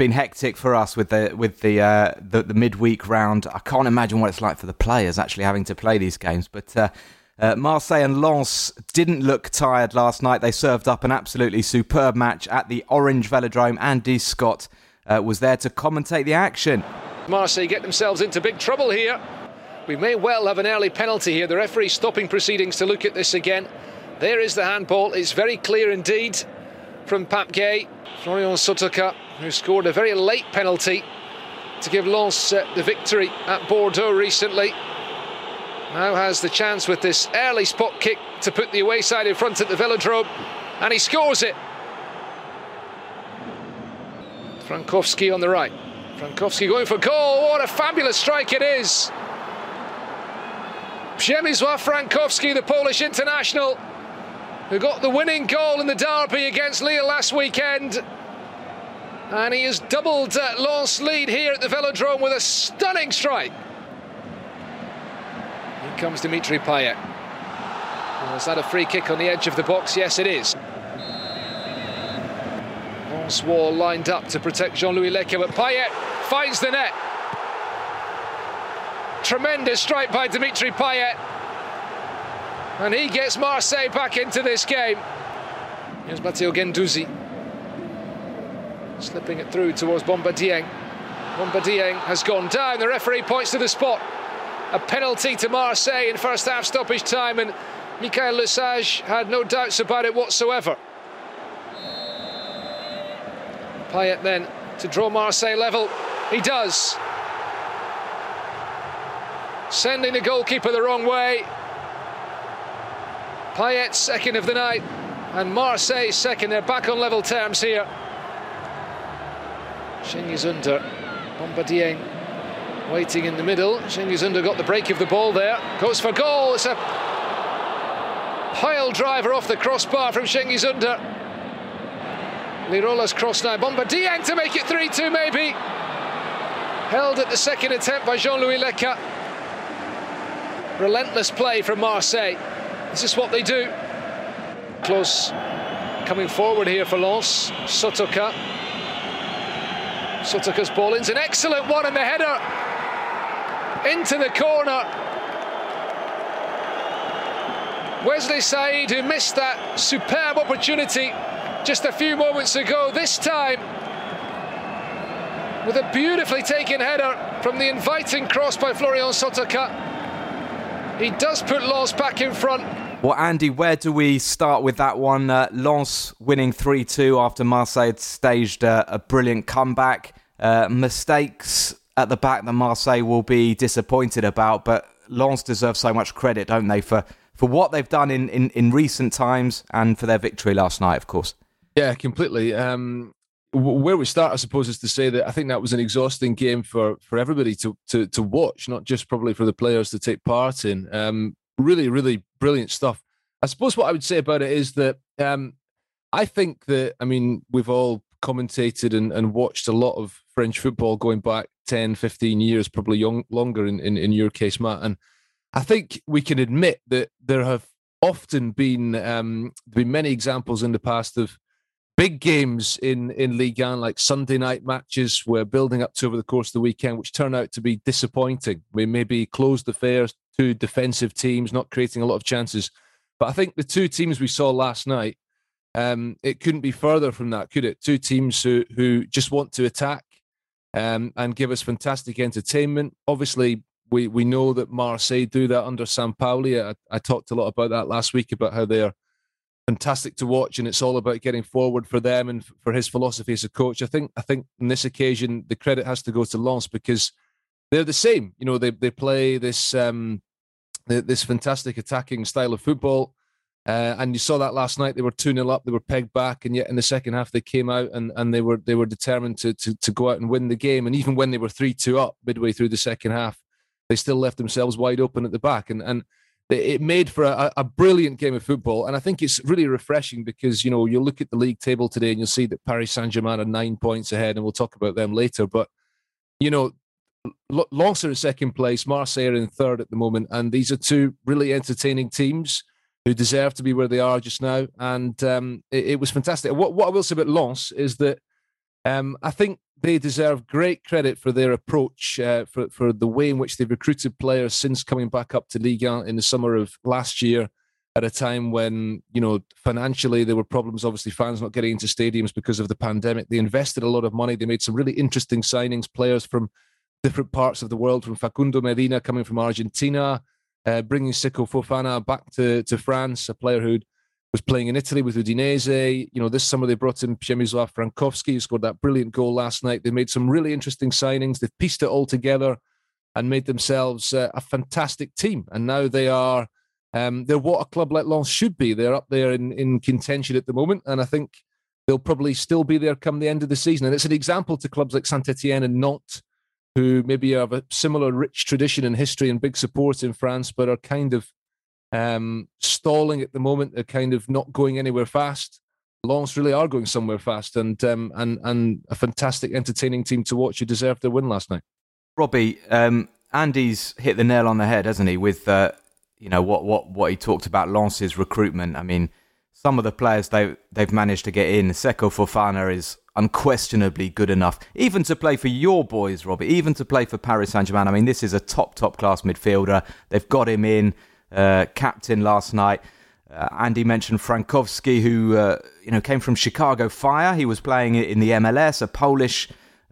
been hectic for us with the with the uh, the, the midweek round. I can't imagine what it's like for the players actually having to play these games. But uh, uh, Marseille and Lens didn't look tired last night. They served up an absolutely superb match at the Orange Velodrome. Andy Scott uh, was there to commentate the action. Marseille get themselves into big trouble here. We may well have an early penalty here. The referee stopping proceedings to look at this again. There is the handball. It's very clear indeed from Gueye. Florian Sotoca, who scored a very late penalty to give Lens uh, the victory at Bordeaux recently. Now has the chance with this early spot kick to put the away side in front at the Velodrome, and he scores it. Frankowski on the right. Frankowski going for goal. What a fabulous strike it is. Przemysław Frankowski, the Polish international, who got the winning goal in the derby against Lille last weekend. And he has doubled uh, Lens' lead here at the Velodrome with a stunning strike. Here comes Dimitri Payet. Well, is that a free kick on the edge of the box? Yes, it is. Wall lined up to protect Jean-Louis Leca, but Payet finds the net. Tremendous strike by Dimitri Payet. And he gets Marseille back into this game. Here's Matteo Guendouzi. Slipping it through towards Bamba Dieng. Bamba Dieng has gone down. The referee points to the spot. A penalty to Marseille in first half stoppage time, and Michael Lesage had no doubts about it whatsoever. Payet then to draw Marseille level. He does. Sending the goalkeeper the wrong way. Payet second of the night and Marseille second. They're back on level terms here. Cengiz Ünder, Bamba Dieng waiting in the middle. Cengiz Ünder got the break of the ball there. Goes for goal. It's a pile driver off the crossbar from Cengiz Ünder. Lirola's cross now. Bamba Dieng to make it 3-2 maybe. Held at the second attempt by Jean-Louis Leca. Relentless play from Marseille. This is what they do. Clauss coming forward here for Lens. Sotoca. Sotoca's ball in's an excellent one and the header into the corner. Wesley Said, who missed that superb opportunity just a few moments ago, this time with a beautifully taken header from the inviting cross by Florian Sotoka. He does put Lens back in front. Well, Andy, where do we start with that one? Uh, Lens winning 3 2 after Marseille had staged uh, a brilliant comeback. Uh, mistakes at the back that Marseille will be disappointed about, but Lens deserve so much credit, don't they, for, for what they've done in, in, in recent times and for their victory last night, of course. Yeah, completely. Um, where we start, I suppose, is to say that I think that was an exhausting game for for everybody to to to watch, not just probably for the players to take part in. Um, really, really brilliant stuff. I suppose what I would say about it is that um, I think that I mean we've all commentated and, and watched a lot of French football going back 10, 15 years, probably young, longer in, in, in your case, Matt. And I think we can admit that there have often been um, been many examples in the past of big games in in Ligue 1, like Sunday night matches, we're building up to over the course of the weekend, which turn out to be disappointing. We maybe closed affairs to defensive teams, not creating a lot of chances. But I think the two teams we saw last night, um, it couldn't be further from that, could it? Two teams who who just want to attack um, and give us fantastic entertainment. Obviously, we we know that Marseille do that under Sampaoli. I, I talked a lot about that last week about how they're fantastic to watch, and it's all about getting forward for them and for his philosophy as a coach. I think I think on this occasion the credit has to go to Lens because they're the same. You know, they they play this um, this fantastic attacking style of football. Uh, and you saw that last night. They were 2 0 up, they were pegged back, and yet in the second half they came out and, and they were they were determined to, to to go out and win the game. And even when they were 3 2 up midway through the second half, they still left themselves wide open at the back. And and it made for a, a, brilliant game of football. And I think it's really refreshing because, you know, you look at the league table today and you'll see that Paris Saint Germain are nine points ahead, and we'll talk about them later. But, you know, Lens are in second place, Marseille are in third at the moment. And these are two really entertaining teams who deserve to be where they are just now. And um, it, it, was fantastic. What, what I will say about Lens is that um, I think they deserve great credit for their approach, uh, for for the way in which they've recruited players since coming back up to Ligue 1 in the summer of last year, at a time when you know financially there were problems. Obviously, fans not getting into stadiums because of the pandemic. They invested a lot of money. They made some really interesting signings, players from different parts of the world, from Facundo Medina coming from Argentina, uh, bringing Seko Fofana back to to France, a player who was playing in Italy with Udinese. You know, this summer they brought in Przemysław Frankowski, who scored that brilliant goal last night. They made some really interesting signings. They've pieced it all together and made themselves uh, a fantastic team. And now they are, um, they're what a club like Lens should be. They're up there in, in contention at the moment. And I think they'll probably still be there come the end of the season. And it's an example to clubs like Saint Etienne and Nantes, who maybe have a similar rich tradition and history and big support in France, but are kind of um, stalling at the moment. They're kind of not going anywhere fast. Lens really are going somewhere fast, and um, and and a fantastic, entertaining team to watch. You deserved their win last night. Robbie, um, Andy's hit the nail on the head, hasn't he? With uh, you know what what what he talked about Lens's recruitment. I mean, some of the players they they've managed to get in. Seko Fofana is unquestionably good enough, even to play for your boys, Robbie. Even to play for Paris Saint Germain. I mean, this is a top top class midfielder. They've got him in uh, captain last night. Uh, Andy mentioned Frankowski, who uh, you know came from Chicago Fire. He was playing in the MLS, a Polish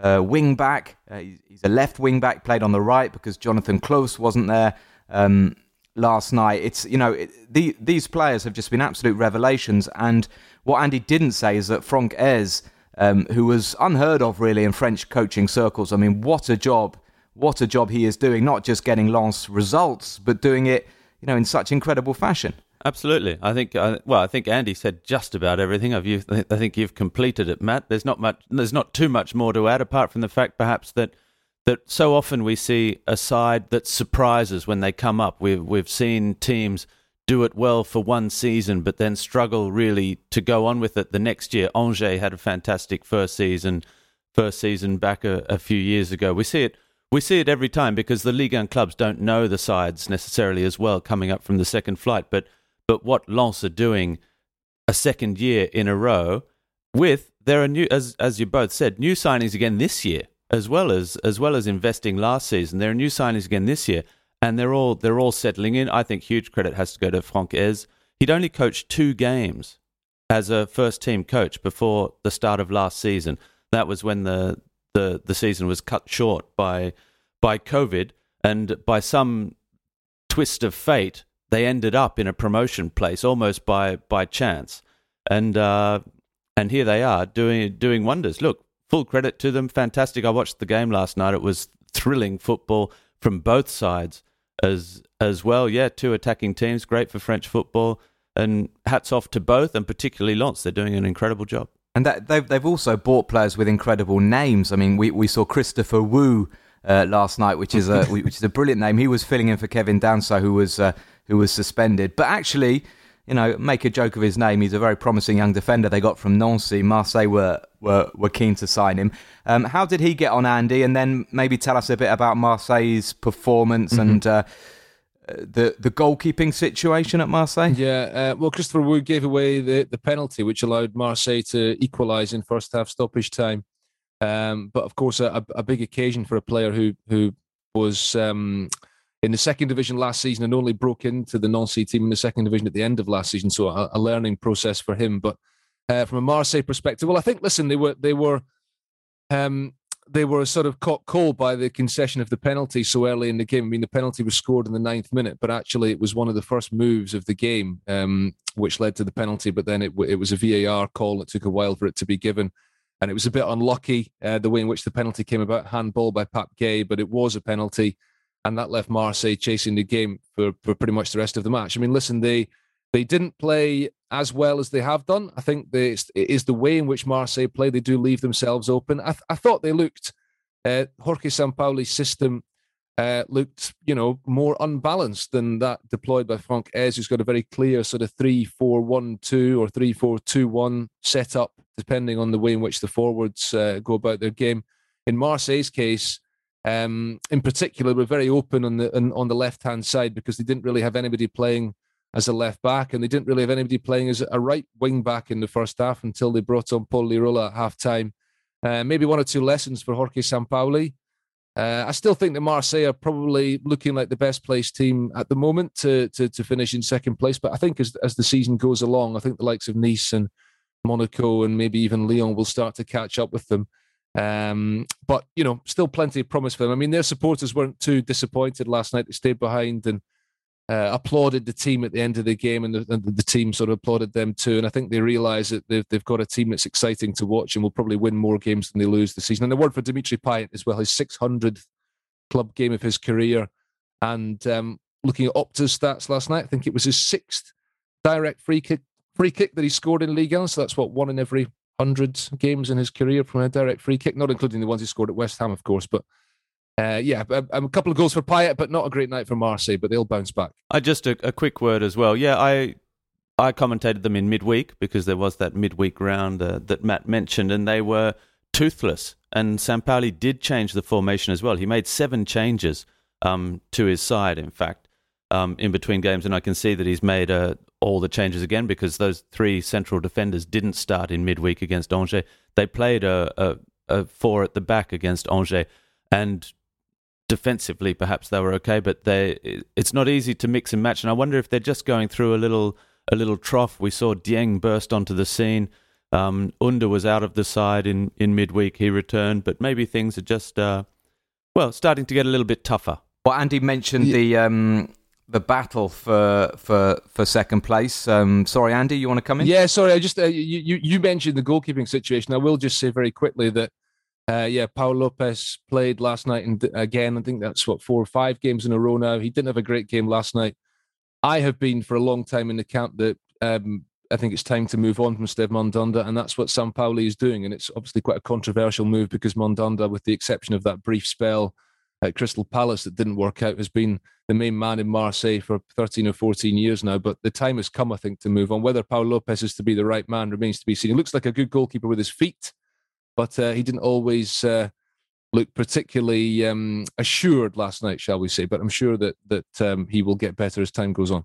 uh, wing back. Uh, he's a left wing back, played on the right because Jonathan Clauss wasn't there um, last night. It's you know it, the, these players have just been absolute revelations. And what Andy didn't say is that Franck Haise, um, who was unheard of really in French coaching circles. I mean, what a job! What a job he is doing. Not just getting Lens results, but doing it you know, in such incredible fashion. Absolutely, I think. Uh, well, I think Andy said just about everything. I've, I think you've completed it, Matt. There's not much. There's not too much more to add, apart from the fact, perhaps that that so often we see a side that surprises when they come up. We've we've seen teams do it well for one season, but then struggle really to go on with it the next year. Angers had a fantastic first season, first season back a, a few years ago. We see it we see it every time because the Ligue 1 clubs don't know the sides necessarily as well coming up from the second flight. But but what Lens are doing a second year in a row with there are new as as you both said new signings again this year as well as as well as investing last season. There are new signings again this year, and they're all they're all settling in. I think huge credit has to go to Franck Haise. He'd only coached two games as a first team coach before the start of last season. That was when the the the season was cut short by by COVID, and by some twist of fate, they ended up in a promotion place almost by by chance, and uh, and here they are doing doing wonders. Look, full credit to them, fantastic. I watched the game last night; it was thrilling football from both sides as as well. Yeah, two attacking teams, great for French football, and hats off to both, and particularly Lens. They're doing an incredible job. And that, they've they've also bought players with incredible names. I mean, we, we saw Christopher Wooh uh, last night, which is a which is a brilliant name. He was filling in for Kevin Danso, who was uh, who was suspended. But actually, you know, make a joke of his name. He's a very promising young defender they got from Nancy. Marseille were were, were keen to sign him. Um, how did he get on, Andy? And then maybe tell us a bit about Marseille's performance mm-hmm. and. Uh, the the goalkeeping situation at Marseille? Yeah, uh, well, Christopher Wooh gave away the, the penalty, which allowed Marseille to equalise in first half stoppage time. Um, but of course, a, a, big occasion for a player who who was um, in the second division last season and only broke into the Nancy team in the second division at the end of last season. So a, a learning process for him. But uh, from a Marseille perspective, well, I think listen, they were they were um, they were sort of caught cold by the concession of the penalty so early in the game. I mean, the penalty was scored in the ninth minute, but actually it was one of the first moves of the game, um, which led to the penalty. But then it, it was a VAR call. that took a while for it to be given. And it was a bit unlucky uh, the way in which the penalty came about, handball by Pape Gueye, but it was a penalty. And that left Marseille chasing the game for, for pretty much the rest of the match. I mean, listen, they they didn't play as well as they have done. I think they, it is the way in which Marseille play. They do leave themselves open. I, th- I thought they looked, uh, Jorge Sampaoli's system uh, looked, you know, more unbalanced than that deployed by Franck Haise, who's got a very clear sort of 3 4 1 2 or 3 4 2 1 setup, depending on the way in which the forwards uh, go about their game. In Marseille's case, um, in particular, we're very open on the on, the left hand side because they didn't really have anybody playing as a left back, and they didn't really have anybody playing as a right wing back in the first half until they brought on Paul Lirola at half time. Uh, maybe one or two lessons for Jorge Sampaoli. Uh, I still think that Marseille are probably looking like the best placed team at the moment to, to, to finish in second place. But I think as as the season goes along, I think the likes of Nice and Monaco and maybe even Lyon will start to catch up with them. Um, but you know, still plenty of promise for them. I mean, their supporters weren't too disappointed last night. They stayed behind and uh, applauded the team at the end of the game, and the, and the, team sort of applauded them too. And I think they realise that they've, they've got a team that's exciting to watch and will probably win more games than they lose this season. And the word for Dimitri Payet as well, his 600th club game of his career. And um, looking at Opta's stats last night, I think it was his sixth direct free kick free kick that he scored in Ligue 1. So that's what one in every hundred games in his career from a direct free kick, not including the ones he scored at West Ham, of course. But uh, yeah, a, a, couple of goals for Payet, but not a great night for Marseille. But they'll bounce back. I just a, a quick word as well. Yeah, I I commentated them in midweek because there was that midweek round uh, that Matt mentioned, and they were toothless. And Sampaoli did change the formation as well. He made seven changes um, to his side, in fact, um, in between games, and I can see that he's made uh, all the changes again because those three central defenders didn't start in midweek against Angers. They played a, a, a four at the back against Angers, and defensively, perhaps they were okay, but they it's not easy to mix and match. And I wonder if they're just going through a little a little trough. We saw Dieng burst onto the scene. Um, Under was out of the side in, in midweek. He returned, but maybe things are just uh, well starting to get a little bit tougher. Well, Andy mentioned yeah. the um, the battle for for for second place. Um, sorry, Andy, you want to come in? Yeah, sorry. I just uh, you you mentioned the goalkeeping situation. I will just say very quickly that uh, yeah, Pau Lopez played last night, and again, I think that's what four or five games in a row now. He didn't have a great game last night. I have been for a long time in the camp that um, I think it's time to move on from Steve Mandanda, and that's what Sampaoli is doing. And it's obviously quite a controversial move because Mandanda, with the exception of that brief spell at Crystal Palace that didn't work out, has been the main man in Marseille for 13 or 14 years now. But the time has come, I think, to move on. Whether Pau Lopez is to be the right man remains to be seen. He looks like a good goalkeeper with his feet but uh, he didn't always uh, look particularly um, assured last night, shall we say? But I'm sure that that um, he will get better as time goes on.